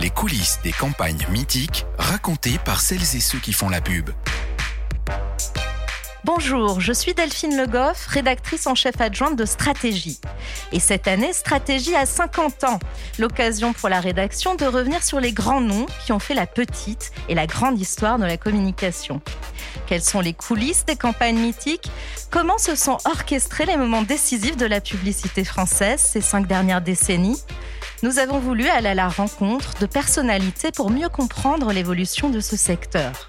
Les coulisses des campagnes mythiques racontées par celles et ceux qui font la pub. Bonjour, je suis Delphine Le Goff, rédactrice en chef adjointe de Stratégie. Et cette année, Stratégie a 50 ans. L'occasion pour la rédaction de revenir sur les grands noms qui ont fait la petite et la grande histoire de la communication. Quelles sont les coulisses des campagnes mythiques? Comment se sont orchestrés les moments décisifs de la publicité française ces cinq dernières décennies? Nous avons voulu aller à la rencontre de personnalités pour mieux comprendre l'évolution de ce secteur.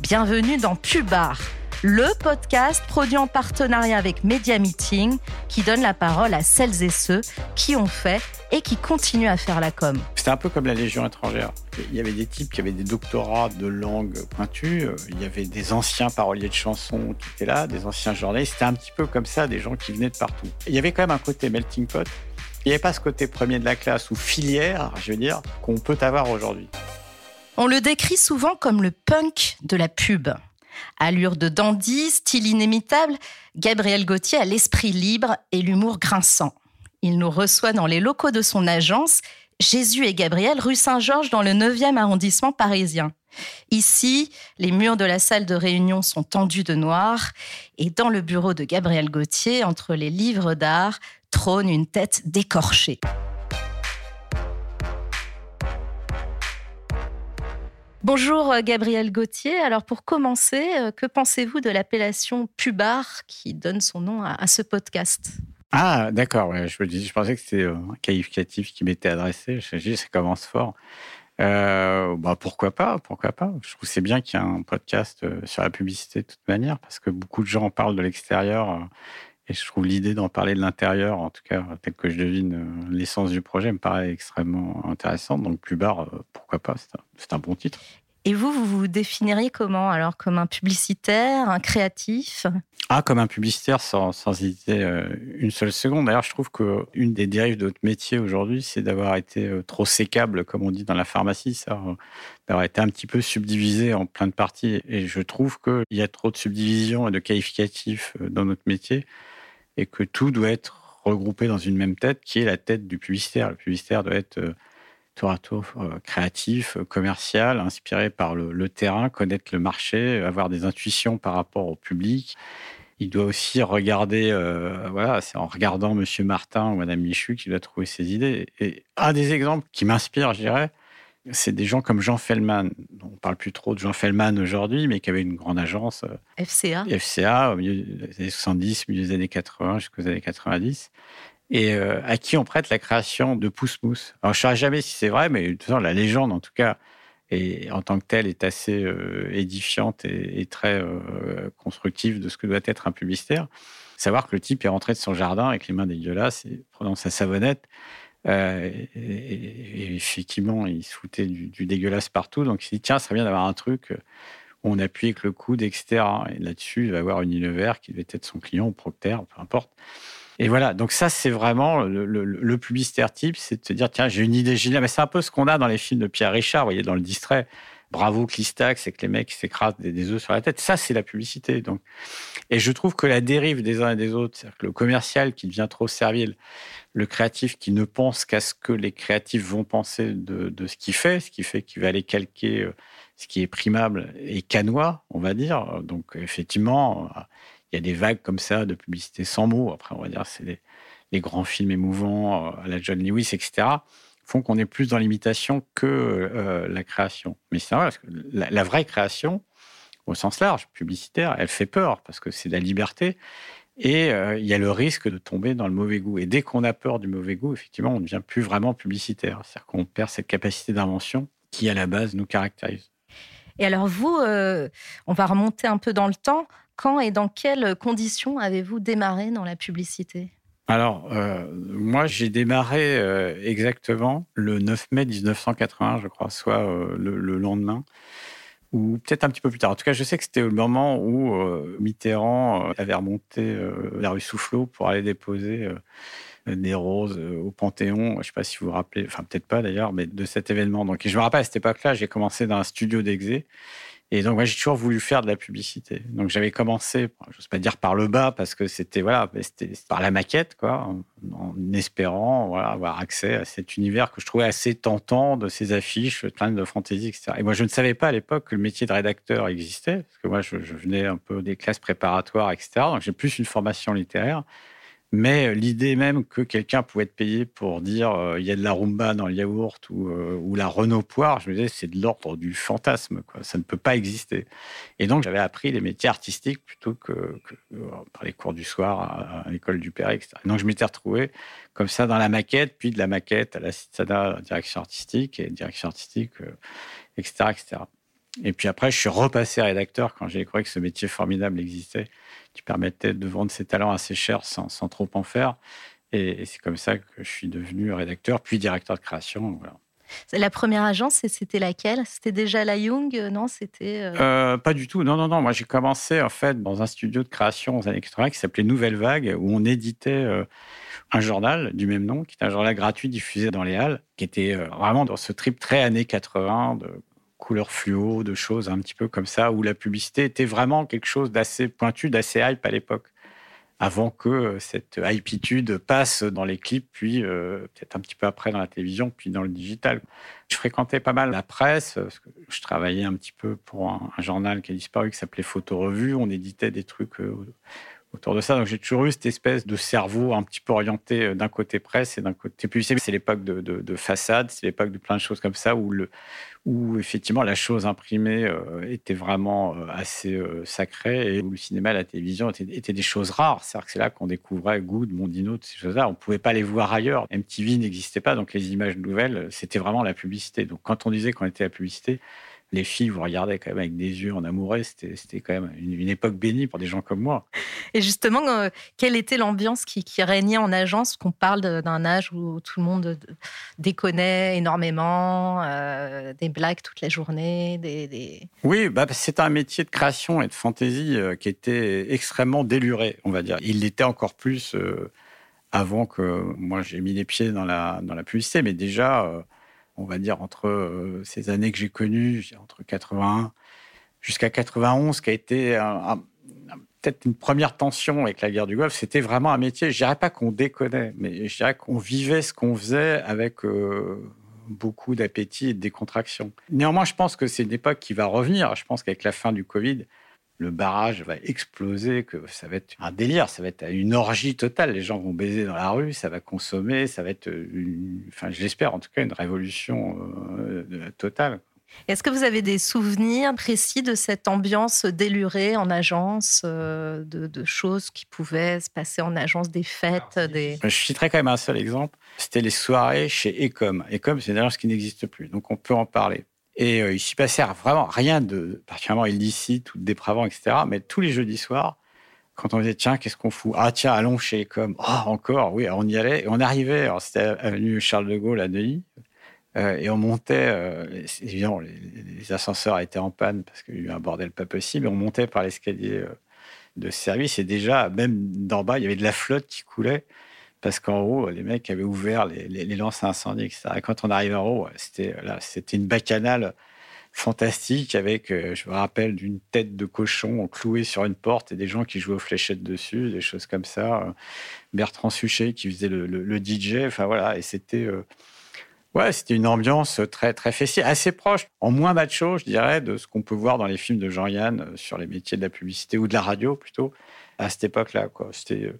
Bienvenue dans Pubar, le podcast produit en partenariat avec Media Meeting qui donne la parole à celles et ceux qui ont fait et qui continuent à faire la com. C'était un peu comme la Légion étrangère. Il y avait des types qui avaient des doctorats de langue pointue, il y avait des anciens paroliers de chansons qui étaient là, des anciens journalistes. C'était un petit peu comme ça, des gens qui venaient de partout. Il y avait quand même un côté melting pot. Il n'y avait pas ce côté premier de la classe ou filière, je veux dire, qu'on peut avoir aujourd'hui. On le décrit souvent comme le punk de la pub. Allure de dandy, style inimitable, Gabriel Gauthier a l'esprit libre et l'humour grinçant. Il nous reçoit dans les locaux de son agence, Jésus et Gabriel, rue Saint-Georges, dans le 9e arrondissement parisien. Ici, les murs de la salle de réunion sont tendus de noir et dans le bureau de Gabriel Gauthier, entre les livres d'art, trône une tête décorchée. Bonjour euh, Gabriel Gauthier. Alors pour commencer, euh, que pensez-vous de l'appellation Pubard qui donne son nom à, ce podcast? Ah d'accord, je, me je pensais que c'était euh, un qualificatif qui m'était adressé. Je dis, ça commence fort. bah pourquoi pas, pourquoi pas? Je trouve c'est bien qu'il y ait un podcast sur la publicité de toute manière parce que beaucoup de gens parlent de l'extérieur et je trouve l'idée d'en parler de l'intérieur, en tout cas, tel que je devine euh, l'essence du projet, me paraît extrêmement intéressante. Donc, plus bas, euh, pourquoi pas C'est un, bon titre. Et vous, vous vous définiriez comment Alors, comme un publicitaire, un créatif? Ah, comme un publicitaire, sans, sans hésiter euh, une seule seconde. D'ailleurs, je trouve qu'une des dérives de notre métier aujourd'hui, c'est d'avoir été trop sécable, comme on dit dans la pharmacie, d'avoir été un petit peu subdivisé en plein de parties. Et je trouve qu'il y a trop de subdivisions et de qualificatifs dans notre métier et que tout doit être regroupé dans une même tête qui est la tête du publicitaire. Le publicitaire doit être euh, tour à tour euh, créatif, euh, commercial, inspiré par le, terrain, connaître le marché, avoir des intuitions par rapport au public. Il doit aussi regarder, voilà, c'est en regardant Monsieur Martin ou Madame Michu qu'il doit trouver ses idées. Et un des exemples qui m'inspire, je dirais, c'est des gens comme Jean Fellman. On ne parle plus trop de Jean Fellman aujourd'hui, mais qui avait une grande agence. Euh, FCA. FCA, au milieu des années 70, milieu des années 80, jusqu'aux années 90. Et euh, à qui on prête la création de Pousse Mousse. Alors, je ne saurais jamais si c'est vrai, mais de toute façon, la légende, en tout cas, et en tant que telle, est assez euh, édifiante et, très constructive de ce que doit être un publicitaire. Savoir que le type est rentré de son jardin avec les mains dégueulasses et prenant sa savonnette euh, et, effectivement, il se foutait du, dégueulasse partout. Donc, il s'est dit, tiens, ça serait bien d'avoir un truc où on appuie avec le coude, etc. Et là-dessus, il va avoir Unilever qui devait être son client, ou Procter, peu importe. Et voilà, donc ça, c'est vraiment le, publicitaire type, c'est de se dire, tiens, j'ai une idée géniale. Mais c'est un peu ce qu'on a dans les films de Pierre Richard, vous voyez, dans le distrait. Bravo Clistac, c'est que les mecs s'écrasent des, des œufs sur la tête. Ça, c'est la publicité. Donc, et je trouve que la dérive des uns et des autres, c'est-à-dire que le commercial qui devient trop servile, le créatif qui ne pense qu'à ce que les créatifs vont penser de, ce qu'il fait, ce qui fait qu'il va aller calquer euh, ce qui est primable et canois, on va dire. Donc, effectivement, il y a des vagues comme ça de publicité sans mots. Après, on va dire, c'est les, grands films émouvants euh, à la John Lewis, etc font qu'on est plus dans l'imitation que euh, la création. Mais c'est vrai, parce que la, vraie création, au sens large, publicitaire, elle fait peur parce que c'est la liberté et euh, il y a le risque de tomber dans le mauvais goût. Et dès qu'on a peur du mauvais goût, effectivement, on ne devient plus vraiment publicitaire. C'est-à-dire qu'on perd cette capacité d'invention qui, à la base, nous caractérise. Et alors, vous, euh, on va remonter un peu dans le temps. Quand et dans quelles conditions avez-vous démarré dans la publicité? Alors, euh, moi, j'ai démarré euh, exactement le 9 mai 1981, je crois, soit euh, le, lendemain, ou peut-être un petit peu plus tard. En tout cas, je sais que c'était le moment où Mitterrand avait remonté la rue Soufflot pour aller déposer des roses au Panthéon. Je ne sais pas si vous vous rappelez, enfin peut-être pas d'ailleurs, mais de cet événement. Donc, je me rappelle à cette époque-là, j'ai commencé dans un studio d'exé. Et donc, moi, j'ai toujours voulu faire de la publicité. Donc, j'avais commencé, je n'ose pas dire par le bas, parce que c'était voilà, c'était par la maquette, quoi, en, espérant avoir accès à cet univers que je trouvais assez tentant de ces affiches pleines de fantaisie, etc. Et moi, je ne savais pas à l'époque que le métier de rédacteur existait, parce que moi, je, je venais un peu des classes préparatoires, etc. Donc, j'ai plus une formation littéraire. Mais l'idée même que quelqu'un pouvait être payé pour dire euh, il y a de la rumba dans le yaourt ou, euh, ou la Renault poire, je me disais c'est de l'ordre du fantasme, quoi. ça ne peut pas exister. Et donc j'avais appris les métiers artistiques plutôt que, euh, par les cours du soir à, l'école du Père, etc. donc je m'étais retrouvé comme ça dans la maquette, puis de la maquette à la Citana, direction artistique, et direction artistique, etc., etc. Et puis après, je suis repassé rédacteur quand j'ai cru que ce métier formidable existait qui permettait de vendre ses talents assez cher sans, sans trop en faire. Et, c'est comme ça que je suis devenu rédacteur, puis directeur de création. La première agence, c'était laquelle? C'était déjà la Young Non, c'était. Euh euh, pas du tout. Non, non, non. Moi, j'ai commencé en fait dans un studio de création aux années 80 qui s'appelait Nouvelle Vague, où on éditait euh, un journal du même nom, qui était un journal gratuit diffusé dans les halles, qui était vraiment dans ce trip très années 80 de couleurs fluo, de choses un petit peu comme ça, où la publicité était vraiment quelque chose d'assez pointu, d'assez hype à l'époque, avant que euh, cette hypitude passe dans les clips, puis euh, peut-être un petit peu après dans la télévision, puis dans le digital. Je fréquentais pas mal la presse, que je travaillais un petit peu pour un, journal qui a disparu, qui s'appelait Photo Revue, on éditait des trucs... Euh, autour de ça. Donc j'ai toujours eu cette espèce de cerveau un petit peu orienté d'un côté presse et d'un côté publicité. C'est l'époque de, de, de façade, c'est l'époque de plein de choses comme ça où, le, où effectivement la chose imprimée euh, était vraiment euh, assez euh, sacrée et où le cinéma la télévision étaient, des choses rares. C'est-à-dire que c'est là qu'on découvrait Good, Mondino, ces choses-là. On ne pouvait pas les voir ailleurs. MTV n'existait pas, donc les images nouvelles, c'était vraiment la publicité. Donc quand on disait qu'on était la publicité, les filles vous regardaient quand même avec des yeux en amoureux. C'était quand même une, époque bénie pour des gens comme moi. Et justement, euh, quelle était l'ambiance qui, régnait en agence? Qu'on parle d'un âge où tout le monde déconnait énormément, euh, des blagues toute la journée. Des, Oui, bah, c'est un métier de création et de fantaisie euh, qui était extrêmement déluré, on va dire. Il l'était encore plus avant que moi j'ai mis les pieds dans la, dans la publicité, mais déjà on va dire, entre euh, ces années que j'ai connues, entre 81 jusqu'à 91, qui a été peut-être une première tension avec la guerre du Golfe, c'était vraiment un métier, je dirais pas qu'on déconnait, mais je dirais qu'on vivait ce qu'on faisait avec euh, beaucoup d'appétit et de décontraction. Néanmoins, je pense que c'est une époque qui va revenir. Je pense qu'avec la fin du Covid, le barrage va exploser, que ça va être un délire, ça va être une orgie totale. Les gens vont baiser dans la rue, ça va consommer, ça va être, une, enfin, j'espère en tout cas, une révolution euh, totale. Est-ce que vous avez des souvenirs précis de cette ambiance délurée en agence, euh, de, choses qui pouvaient se passer en agence, des fêtes des... Je citerai quand même un seul exemple. C'était les soirées chez Ecom. Ecom, c'est une agence qui n'existe plus, donc on peut en parler. Et euh, il s'y passait vraiment rien de particulièrement illicite ou dépravant, etc. Mais tous les jeudis soirs, quand on disait tiens, qu'est-ce qu'on fout? Ah tiens, allons chez Ecom. Oh, encore, oui, on y allait. Et on arrivait, c'était avenue Charles de Gaulle à Neuilly, euh, et on montait, euh, évidemment, les, ascenseurs étaient en panne parce qu'il y a eu un bordel pas possible, on montait par l'escalier de service, et déjà, même d'en bas, il y avait de la flotte qui coulait parce qu'en haut, les mecs avaient ouvert les, les, lances à incendie, etc. Et quand on arrive en haut, c'était là, c'était une bacchanale fantastique avec, euh, je me rappelle, d'une tête de cochon clouée sur une porte et des gens qui jouaient aux fléchettes dessus, des choses comme ça. Bertrand Suchet qui faisait le, DJ, enfin voilà, et c'était euh, ouais, c'était une ambiance très très fessier, assez proche, en moins macho, je dirais, de ce qu'on peut voir dans les films de Jean-Yann euh, sur les métiers de la publicité ou de la radio plutôt à cette époque-là. C'était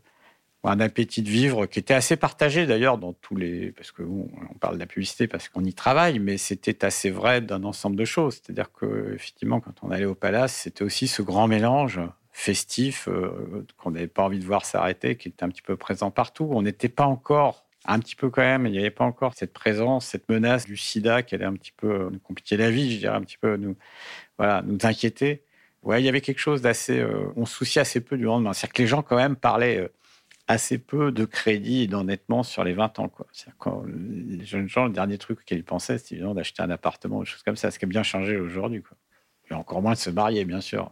un appétit de vivre qui était assez partagé d'ailleurs dans tous les. Parce que on parle de la publicité parce qu'on y travaille, mais c'était assez vrai d'un ensemble de choses. C'est-à-dire que effectivement, quand on allait au palace, c'était aussi ce grand mélange festif euh, qu'on n'avait pas envie de voir s'arrêter, qui était un petit peu présent partout. On n'était pas encore un petit peu quand même, il n'y avait pas encore cette présence, cette menace du sida qui allait un petit peu nous compliquer la vie, je dirais un petit peu nous, voilà, nous inquiéter. Ouais, il y avait quelque chose d'assez. Euh, on se souciait assez peu du lendemain. C'est-à-dire que les gens, quand même, parlaient euh, assez peu de crédit et d'endettement sur les 20 ans. Quoi. Quand les jeunes gens, le dernier truc qu'ils pensaient, c'était évidemment d'acheter un appartement, des choses comme ça, ce qui a bien changé aujourd'hui. Quoi. Et encore moins de se marier, bien sûr.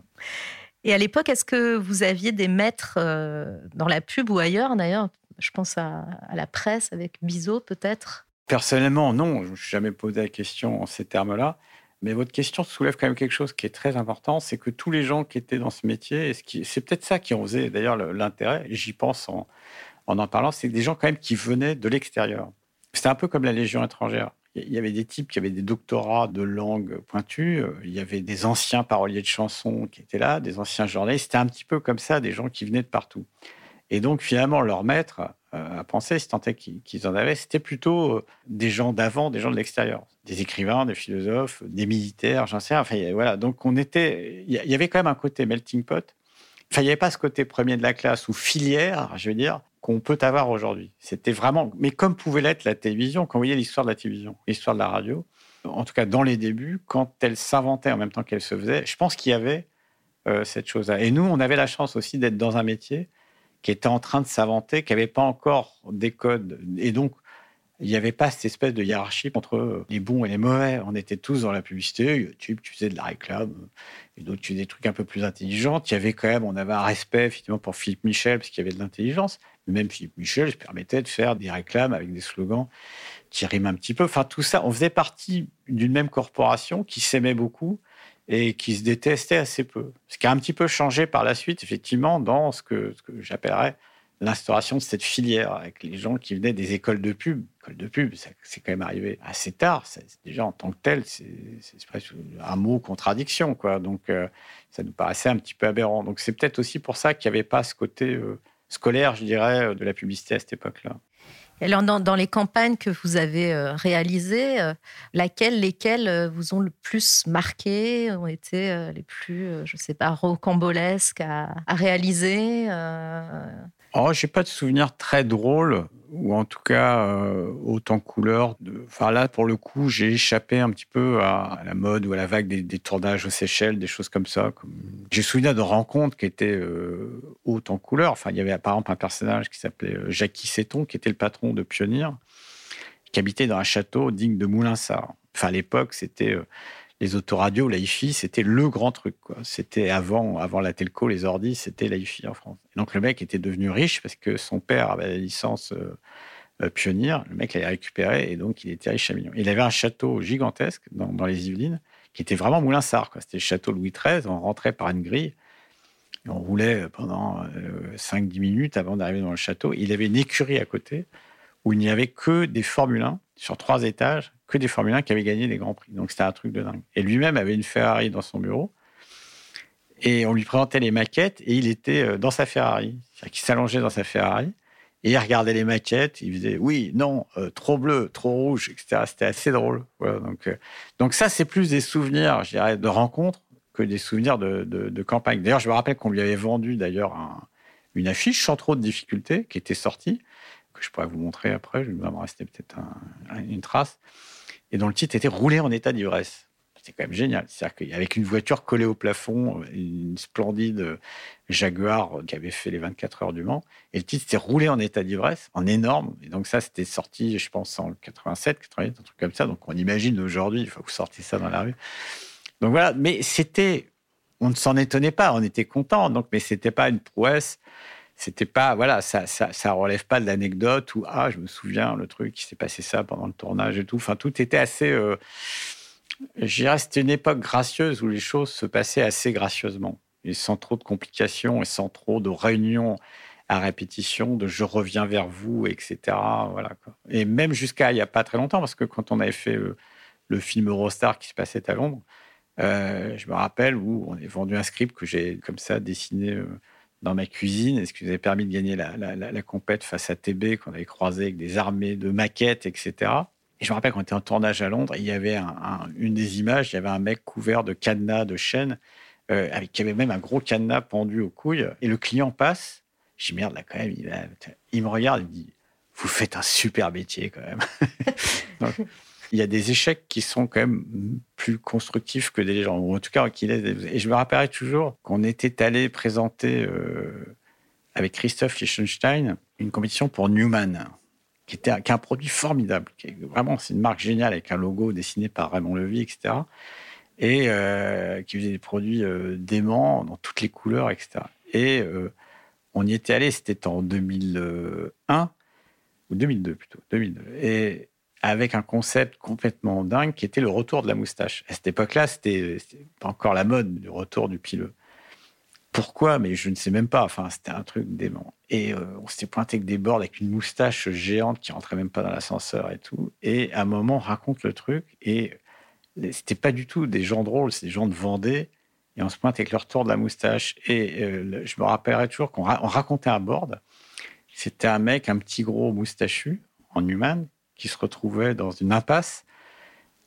Et à l'époque, est-ce que vous aviez des maîtres euh, dans la pub ou ailleurs d'ailleurs? Je pense à, la presse avec Bizot peut-être Personnellement, non. Je ne me suis jamais posé la question en ces termes-là. Mais votre question soulève quand même quelque chose qui est très important, c'est que tous les gens qui étaient dans ce métier, c'est peut-être ça qui en faisait d'ailleurs l'intérêt, j'y pense en, en en parlant, c'est des gens quand même qui venaient de l'extérieur. C'était un peu comme la Légion étrangère. Il y avait des types qui avaient des doctorats de langue pointus, il y avait des anciens paroliers de chansons qui étaient là, des anciens journalistes. C'était un petit peu comme ça, des gens qui venaient de partout. Et donc, finalement, leur maître euh, à penser, si tant est qu'ils en avaient, c'était plutôt euh, des gens d'avant, des gens de l'extérieur. Des écrivains, des philosophes, des militaires, j'en sais rien. Enfin, voilà. Donc, on était. Il y avait quand même un côté melting pot. Enfin, il n'y avait pas ce côté premier de la classe ou filière, je veux dire, qu'on peut avoir aujourd'hui. C'était vraiment, mais comme pouvait l'être la télévision, quand vous voyez l'histoire de la télévision, l'histoire de la radio, en tout cas dans les débuts, quand elle s'inventait en même temps qu'elle se faisait, je pense qu'il y avait euh, cette chose-là. Et nous, on avait la chance aussi d'être dans un métier qui était en train de s'inventer, qui n'avait pas encore des codes. Et donc, il n'y avait pas cette espèce de hiérarchie entre les bons et les mauvais. On était tous dans la publicité. YouTube, tu faisais de la réclame, et d'autres, tu faisais des trucs un peu plus intelligents. Il y avait quand même, on avait un respect, effectivement, pour Philippe Michel, parce qu'il y avait de l'intelligence. Même Philippe Michel se permettait de faire des réclames avec des slogans qui riment un petit peu. Enfin, tout ça, on faisait partie d'une même corporation qui s'aimait beaucoup et qui se détestait assez peu. Ce qui a un petit peu changé par la suite, effectivement, dans ce que, ce j'appellerais l'instauration de cette filière avec les gens qui venaient des écoles de pub. École de pub, c'est quand même arrivé assez tard. Déjà en tant que tel, c'est presque un mot contradiction, quoi. Donc euh, ça nous paraissait un petit peu aberrant. Donc c'est peut-être aussi pour ça qu'il n'y avait pas ce côté euh, scolaire, je dirais, de la publicité à cette époque-là. Alors, dans, les campagnes que vous avez euh, réalisées, laquelle, lesquelles vous ont le plus marqué, ont été les plus, je ne sais pas, rocambolesques à, réaliser Oh, j'ai pas de souvenir très drôle, ou en tout cas euh, autant couleur. De... Enfin là, pour le coup, j'ai échappé un petit peu à, la mode ou à la vague des, tournages aux Seychelles, des choses comme ça. J'ai souvenir de rencontres qui étaient euh, hautes en couleur. Enfin, il y avait par exemple un personnage qui s'appelait euh, Jackie Seton, qui était le patron de Pionnier, qui habitait dans un château digne de Moulinsart. Enfin, à l'époque, c'était euh, les autoradios, la c'était le grand truc. C'était avant, avant la telco, les ordis, c'était la en France. donc le mec était devenu riche parce que son père avait la licence euh, euh, pionnière. Le mec l'avait récupéré et donc il était riche à millions. Il avait un château gigantesque dans, les Yvelines qui était vraiment Moulinsart. C'était le château Louis XIII. On rentrait par une grille. Et on roulait pendant 5-10 euh, minutes avant d'arriver dans le château. Il avait une écurie à côté où il n'y avait que des Formule 1 sur trois étages que des Formule 1 qui avaient gagné des grands prix. Donc c'était un truc de dingue. Et lui-même avait une Ferrari dans son bureau. Et on lui présentait les maquettes et il était euh, dans sa Ferrari. C'est-à-dire qu'il s'allongeait dans sa Ferrari et il regardait les maquettes. Il faisait oui, non, euh, trop bleu, trop rouge, etc. C'était assez drôle. donc, euh, donc ça, c'est plus des souvenirs, je de rencontres que des souvenirs de, campagne. D'ailleurs, je me rappelle qu'on lui avait vendu d'ailleurs une affiche sans trop de difficultés qui était sortie, que je pourrais vous montrer après. Je vais me rester peut-être une trace et dont le titre était Rouler en état d'ivresse. C'est quand même génial. C'est-à-dire qu'avec une voiture collée au plafond, une splendide Jaguar qui avait fait les 24 heures du Mans, et le titre c'était Rouler en état d'ivresse, en énorme. Et donc ça, c'était sorti, je pense, en 87, 88, un truc comme ça. Donc on imagine aujourd'hui, il faut que vous sortiez ça dans la rue. Donc voilà, mais c'était, on ne s'en étonnait pas, on était content. Donc, mais c'était pas une prouesse c'était pas voilà ça, ça, ça relève pas de l'anecdote où ah je me souviens le truc qui s'est passé ça pendant le tournage et tout. Enfin tout était assez euh, dirais c'était une époque gracieuse où les choses se passaient assez gracieusement et sans trop de complications et sans trop de réunions à répétition de je reviens vers vous etc voilà et même jusqu'à il y a pas très longtemps parce que quand on avait fait euh, le film Eurostar qui se passait à Londres euh, je me rappelle où on est vendu un script que j'ai comme ça dessiné euh, dans ma cuisine et ce qui nous avait permis de gagner la, compète face à TB qu'on avait croisé avec des armées de maquettes, etc. Et je me rappelle qu'on était en tournage à Londres, il y avait une des images, il y avait un mec couvert de cadenas de chaînes, euh, avec qui avait même un gros cadenas pendu aux couilles. Et le client passe. Je merde là quand même. Il, me regarde, il me dit vous faites un super métier quand même. il y a des échecs qui sont quand même plus constructifs que des légendes, ou en tout cas qui Et je me rappellerai toujours qu'on était allé présenter euh, avec Christophe Liechtenstein une compétition pour Newman, qui était un produit formidable. Qui est, vraiment, c'est une marque géniale avec un logo dessiné par Raymond Levy, etc. Et euh, qui faisait des produits euh, déments dans toutes les couleurs, etc. Et on y était allé, c'était en 2001 ou 2002 plutôt, 2002. Et avec un concept complètement dingue qui était le retour de la moustache. À cette époque-là, c'était pas encore la mode du retour du pileux. Pourquoi? Mais je ne sais même pas. Enfin, c'était un truc dément. Et euh, on s'était pointé avec des bords avec une moustache géante qui rentrait même pas dans l'ascenseur et tout. Et à un moment, on raconte le truc et c'était pas du tout des gens drôles, c'est des gens de Vendée. Et on se pointe avec le retour de la moustache. Et euh, je me rappellerai toujours qu'on racontait un board. C'était un mec, un petit gros moustachu en humain, qui se retrouvait dans une impasse,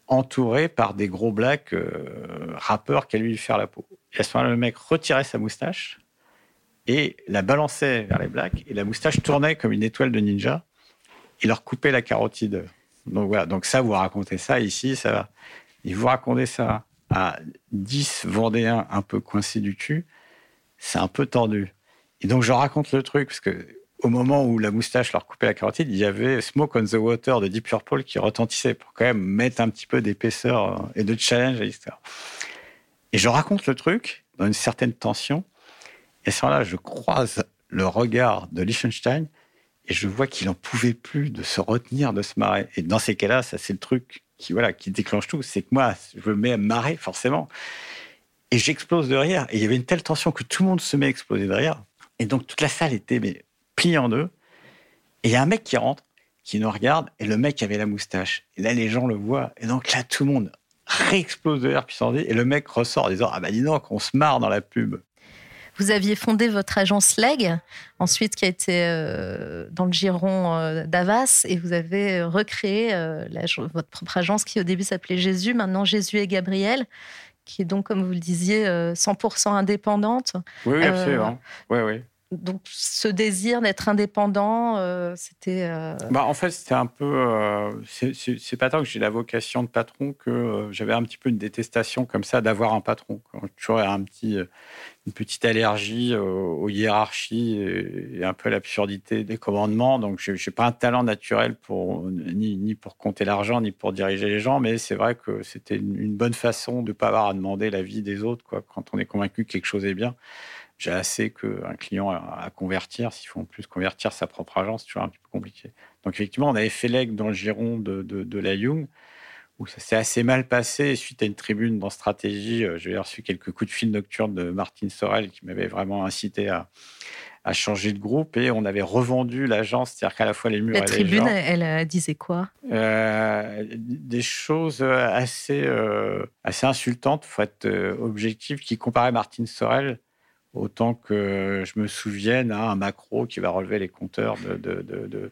entouré par des gros blacks euh, rappeurs qui allaient lui faire la peau. Et à ce moment-là, le mec retirait sa moustache et la balançait vers les blacks, et la moustache tournait comme une étoile de ninja. Il leur coupait la carotide. Donc voilà, donc ça, vous racontez ça ici, ça va. Et vous racontez ça à 10 Vendéens un peu coincés du cul, c'est un peu tendu. Et donc je raconte le truc, parce que au moment où la moustache leur coupait la carotide, il y avait Smoke on the Water de Deep Purple qui retentissait pour quand même mettre un petit peu d'épaisseur euh, et de challenge à l'histoire. Et je raconte le truc dans une certaine tension. Et ce là je croise le regard de Liechtenstein et je vois qu'il n'en pouvait plus de se retenir, de se marrer. Et dans ces cas-là, ça c'est le truc qui voilà qui déclenche tout. C'est que moi, je me mets à marrer forcément. Et j'explose de rire. Et il y avait une telle tension que tout le monde se met à exploser de. Et donc toute la salle était mais, pliée en deux. Et il y a un mec qui rentre, qui nous regarde, et le mec avait la moustache. Et là, les gens le voient. Et donc là, tout le monde réexplose de rire puissant et le mec ressort en disant Ah bah dis donc, on se marre dans la pub. Vous aviez fondé votre agence Leg, ensuite qui a été euh, dans le giron euh, d'Avas, et vous avez recréé euh, votre propre agence qui au début s'appelait Jésus, maintenant Jésus et Gabriel, qui est donc, comme vous le disiez, 100% indépendante. Oui, oui absolument. Oui, oui donc ce désir d'être indépendant, euh, c'était. Euh, bah, en fait, c'était un peu. Euh, c'est pas tant que j'ai la vocation de patron que j'avais un petit peu une détestation comme ça d'avoir un patron. Toujours un petit, une petite allergie aux, hiérarchies et, un peu l'absurdité des commandements. Donc, je n'ai pas un talent naturel pour ni, pour compter l'argent ni pour diriger les gens, mais c'est vrai que c'était une, bonne façon de ne pas avoir à demander l'avis des autres, quand on est convaincu que quelque chose est bien j'ai assez qu'un client à, convertir. S'il faut en plus convertir sa propre agence, c'est toujours un petit peu compliqué. Donc, effectivement, on avait fait l'aigle dans le giron de, de, la Young, où ça s'est assez mal passé. suite à une tribune dans Stratégie, euh, j'ai reçu quelques coups de fil nocturnes de Martine Sorel qui m'avait vraiment incité à, à, changer de groupe. Et on avait revendu l'agence, c'est-à-dire qu'à la fois les murs la et tribune, les elle, elle disait quoi? Euh, Des choses assez, euh, assez insultantes, il faut être objectif, qui comparaient Martine Sorel autant que je me souvienne à un macro qui va relever les compteurs de, de,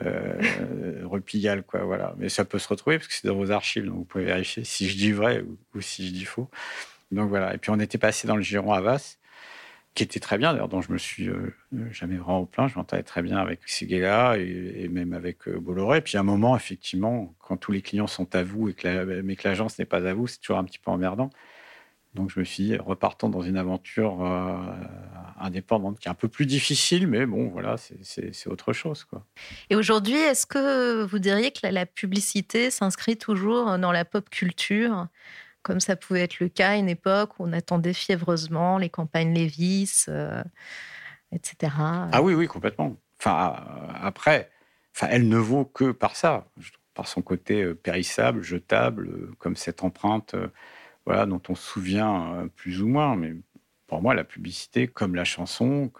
euh, quoi, voilà. Mais ça peut se retrouver parce que c'est dans vos archives, donc vous pouvez vérifier si je dis vrai ou, si je dis faux. Donc voilà. Et puis on était passé dans le giron Avas, qui était très bien, d'ailleurs, dont je me suis euh, jamais vraiment plaint. Je m'entendais très bien avec Seguela et, même avec euh, Bolloré. Puis à un moment, effectivement, quand tous les clients sont à vous et mais que l'agence n'est pas à vous, c'est toujours un petit peu emmerdant. Donc je me suis dit, repartant dans une aventure euh, indépendante qui est un peu plus difficile, mais bon, voilà, c'est autre chose. Quoi. Et aujourd'hui, est-ce que vous diriez que la, publicité s'inscrit toujours dans la pop culture comme ça pouvait être le cas à une époque où on attendait fiévreusement les campagnes Lévis, euh, etc. Ah oui, oui, complètement. Enfin, après, enfin, elle ne vaut que par ça, par son côté euh, périssable, jetable, comme cette empreinte voilà, dont on se souvient euh, plus ou moins. Mais pour moi, la publicité, comme la chanson,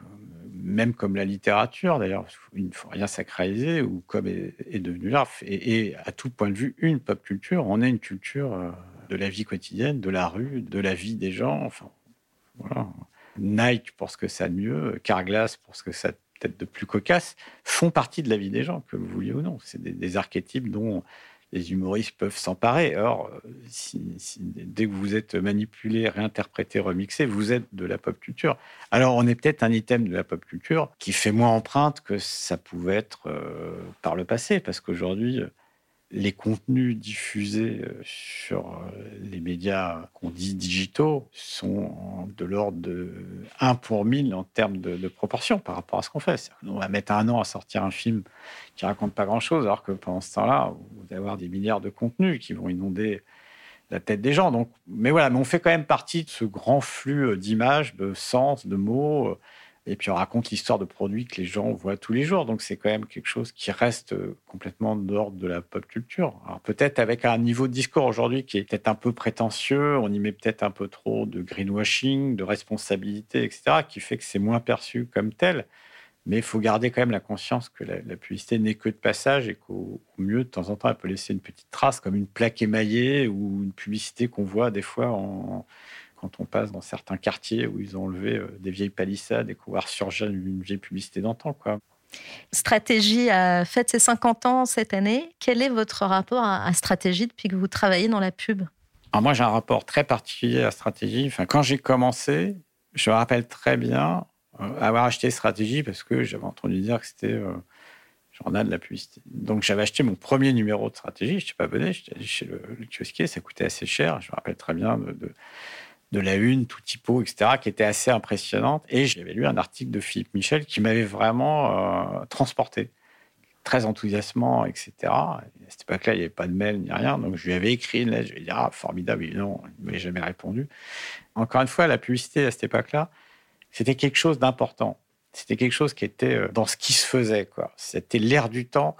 même comme la littérature, d'ailleurs, il ne faut rien sacraliser, ou comme est, devenu l'art, et, à tout point de vue, une pop culture. On est une culture euh, de la vie quotidienne, de la rue, de la vie des gens. Enfin. Nike pour ce que ça a de mieux, Carglass pour ce que ça a peut-être de plus cocasse, font partie de la vie des gens, que vous vouliez ou non. C'est des, des archétypes dont les humoristes peuvent s'emparer. Or, euh, dès que vous êtes manipulé, réinterprété, remixé, vous êtes de la pop culture. Alors, on est peut-être un item de la pop culture qui fait moins empreinte que ça pouvait être euh, par le passé, parce qu'aujourd'hui, les contenus diffusés euh, sur euh, les médias qu'on dit digitaux sont de l'ordre de 1 pour 1000 en termes de, proportion par rapport à ce qu'on fait. On va mettre un an à sortir un film qui raconte pas grand-chose, alors que pendant ce temps-là, vous allez avoir des milliards de contenus qui vont inonder la tête des gens. Donc, mais voilà, mais on fait quand même partie de ce grand flux euh, d'images, de sens, de mots Et puis on raconte l'histoire de produits que les gens voient tous les jours. Donc c'est quand même quelque chose qui reste euh, complètement d'ordre de la pop culture. Alors peut-être avec un niveau de discours aujourd'hui qui est peut-être un peu prétentieux, on y met peut-être un peu trop de greenwashing, de responsabilité, etc., qui fait que c'est moins perçu comme tel. Mais il faut garder quand même la conscience que la, publicité n'est que de passage et qu'au mieux, de temps en temps, elle peut laisser une petite trace, comme une plaque émaillée ou une publicité qu'on voit des fois en, quand on passe dans certains quartiers où ils ont enlevé euh, des vieilles palissades et qu'on voit ressurgir une vieille publicité d'antan. Quoi. Stratégie a fait ses 50 ans cette année. Quel est votre rapport à, Stratégie depuis que vous travaillez dans la pub? Alors Moi, j'ai un rapport très particulier à Stratégie. Enfin, quand j'ai commencé, je me rappelle très bien euh, avoir acheté Stratégie parce que j'avais entendu dire que c'était euh, journal de la publicité. Donc j'avais acheté mon premier numéro de Stratégie. Je n'étais pas abonné, j'étais allé chez le, kiosquier, ça coûtait assez cher. Je me rappelle très bien de de la une, tout typo, etc., qui était assez impressionnante. Et j'avais lu un article de Philippe Michel qui m'avait vraiment euh, transporté, très enthousiasmant, etc. à cette époque-là, il n'y avait pas de mail ni rien, donc je lui avais écrit une lettre. Je lui ai dit ah formidable, non, il ne m'avait jamais répondu. Encore une fois, la publicité à cette époque-là, c'était quelque chose d'important. C'était quelque chose qui était euh, dans ce qui se faisait. C'était l'air du temps.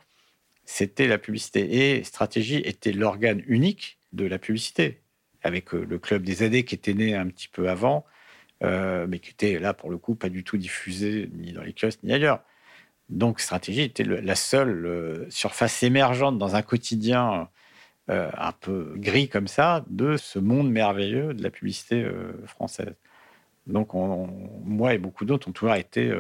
C'était la publicité et stratégie était l'organe unique de la publicité avec euh, le club des AD qui était né un petit peu avant, euh, mais qui était là pour le coup pas du tout diffusé ni dans les kiosques ni ailleurs. Donc Stratégie était la seule euh, surface émergente dans un quotidien un peu gris comme ça de ce monde merveilleux de la publicité française. Donc moi et beaucoup d'autres ont toujours été,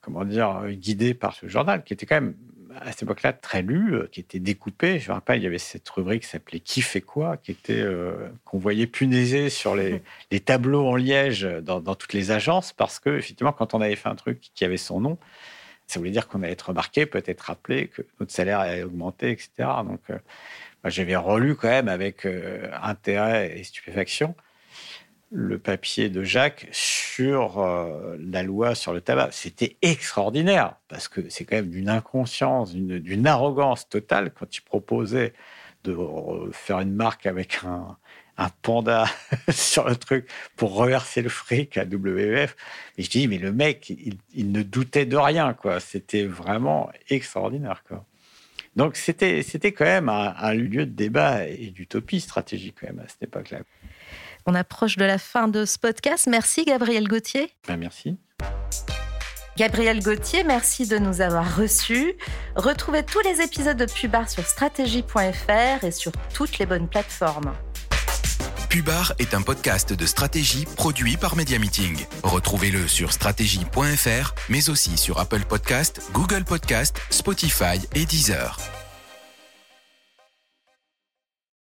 comment dire, guidés par ce journal qui était quand même à cette époque-là très lu, euh, qui était découpé. Je me rappelle, il y avait cette rubrique qui s'appelait Qui fait quoi, qui était euh, qu'on voyait punaiser sur les, les, tableaux en liège dans, toutes les agences, parce que effectivement, quand on avait fait un truc qui avait son nom, ça voulait dire qu'on allait être remarqué, peut-être rappelé que notre salaire allait augmenter, etc. Donc, euh, j'avais relu quand même avec intérêt et stupéfaction le papier de Jacques sur euh, la loi sur le tabac. C'était extraordinaire, parce que c'est quand même d'une inconscience, d'une arrogance totale quand il proposait de faire une marque avec un, panda sur le truc pour reverser le fric à WF. Et je dis, mais le mec, il, ne doutait de rien, quoi. C'était vraiment extraordinaire. Donc c'était quand même un, lieu de débat et d'utopie stratégique même à cette époque-là. On approche de la fin de ce podcast. Merci Gabriel Gauthier. Ben, merci. Gabriel Gauthier, merci de nous avoir reçus. Retrouvez tous les épisodes de Pubar sur stratégie.fr et sur toutes les bonnes plateformes. Pubar est un podcast de stratégie produit par Media Meeting. Retrouvez-le sur stratégie.fr, mais aussi sur Apple Podcast, Google Podcast, Spotify et Deezer.